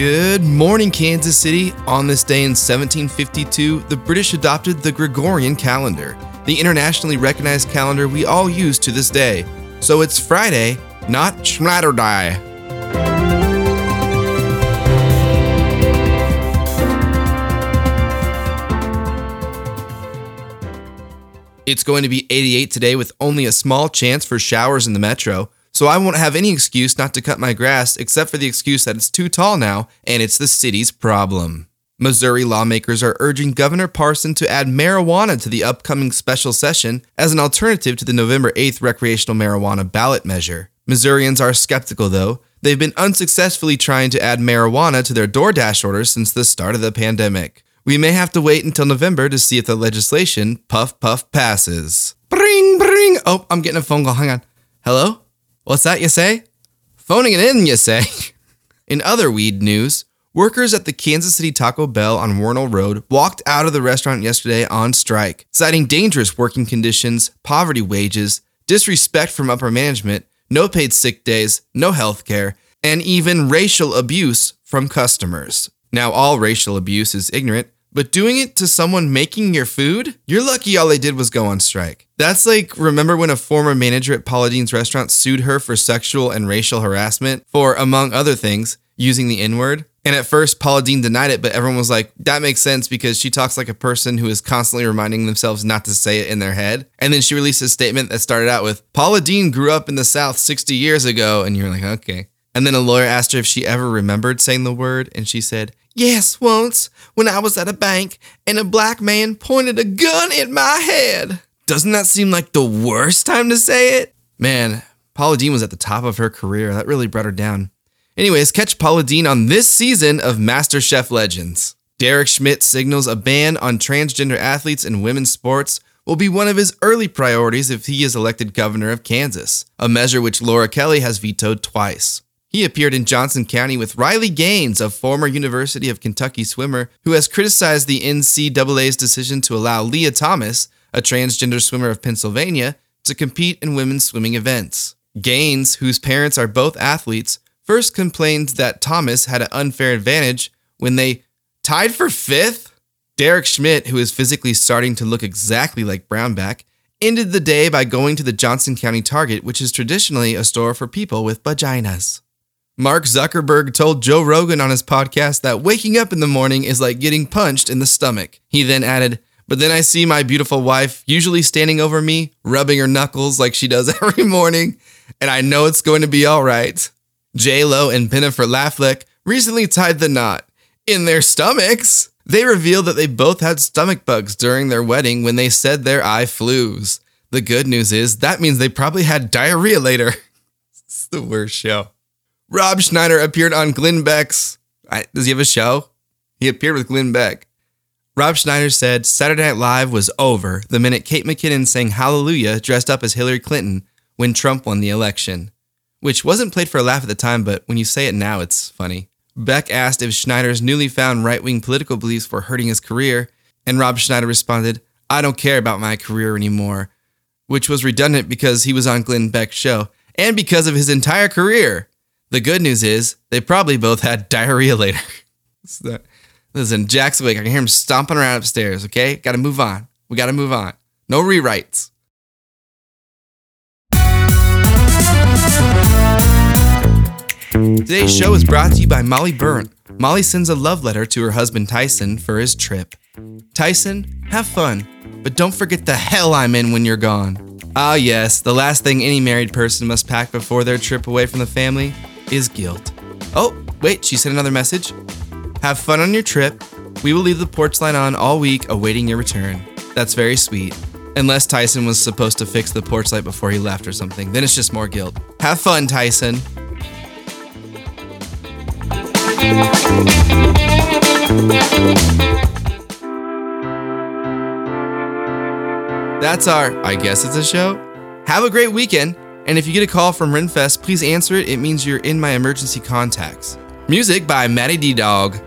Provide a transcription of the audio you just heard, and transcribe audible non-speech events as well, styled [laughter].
Good morning, Kansas City. On this day in 1752, the British adopted the Gregorian calendar, the internationally recognized calendar we all use to this day. So it's Friday, not Schmatterday. It's going to be 88 today with only a small chance for showers in the metro, so I won't have any excuse not to cut my grass except for the excuse that it's too tall now and it's the city's problem. Missouri lawmakers are urging Governor Parson to add marijuana to the upcoming special session as an alternative to the November 8th recreational marijuana ballot measure. Missourians are skeptical, though. They've been unsuccessfully trying to add marijuana to their DoorDash orders since the start of the pandemic. We may have to wait until November to see if the legislation puff puff passes. Bring, bring. Oh, I'm getting a phone call. Hang on. Hello? What's that you say? Phoning it in, you say. [laughs] in other weed news, workers at the Kansas City Taco Bell on Wornall Road walked out of the restaurant yesterday on strike, citing dangerous working conditions, poverty wages, disrespect from upper management, no paid sick days, no health care, and even racial abuse from customers. Now, all racial abuse is ignorant, but doing it to someone making your food? You're lucky all they did was go on strike. That's like, remember when a former manager at Paula Deen's restaurant sued her for sexual and racial harassment for, among other things, using the N word? And at first, Paula Deen denied it, but everyone was like, that makes sense because she talks like a person who is constantly reminding themselves not to say it in their head. And then she released a statement that started out with, Paula Deen grew up in the South 60 years ago. And you're like, okay. And then a lawyer asked her if she ever remembered saying the word, and she said, Yes, once, when I was at a bank and a black man pointed a gun at my head. Doesn't that seem like the worst time to say it? Man, Paula Deen was at the top of her career. That really brought her down. Anyways, catch Paula Deen on this season of MasterChef Legends. Derek Schmidt signals a ban on transgender athletes in women's sports will be one of his early priorities if he is elected governor of Kansas, a measure which Laura Kelly has vetoed twice. He appeared in Johnson County with Riley Gaines, a former University of Kentucky swimmer who has criticized the NCAA's decision to allow Lia Thomas, a transgender swimmer of Pennsylvania, to compete in women's swimming events. Gaines, whose parents are both athletes, first complained that Thomas had an unfair advantage when they tied for fifth. Derek Schmidt, who is physically starting to look exactly like Brownback, ended the day by going to the Johnson County Target, which is traditionally a store for people with vaginas. Mark Zuckerberg told Joe Rogan on his podcast that waking up in the morning is like getting punched in the stomach. He then added, But then I see my beautiful wife usually standing over me, rubbing her knuckles like she does [laughs] every morning, and I know it's going to be all right. J Lo and Bennifer Laffleck recently tied the knot in their stomachs. They revealed that they both had stomach bugs during their wedding when they said their eye flus. The good news is that means they probably had diarrhea later. [laughs] it's the worst show. Rob Schneider appeared on Glenn Beck's. Does he have a show? He appeared with Glenn Beck. Rob Schneider said Saturday Night Live was over the minute Kate McKinnon sang Hallelujah dressed up as Hillary Clinton when Trump won the election, which wasn't played for a laugh at the time, but when you say it now, it's funny. Beck asked if Schneider's newly found right wing political beliefs were hurting his career, and Rob Schneider responded, I don't care about my career anymore, which was redundant because he was on Glenn Beck's show and because of his entire career. The good news is they probably both had [laughs] diarrhea later. Listen, Jack's awake. I can hear him stomping around upstairs. Okay, got to move on. We got to move on. No rewrites. Today's show is brought to you by Molly Byrne. Molly sends a love letter to her husband Tyson for his trip. Tyson, have fun, but don't forget the hell I'm in when you're gone. Ah, yes, the last thing any married person must pack before their trip away from the family is guilt. Oh, wait, she sent another message. Have fun on your trip. We will leave the porch light on all week awaiting your return. That's very sweet. Unless Tyson was supposed to fix the porch light before he left or something, then it's just more guilt. Have fun, Tyson. That's our, I guess it's a show. Have a great weekend. And if you get a call from Renfest, please answer it. It means you're in my emergency contacts. Music by Matty D Dog.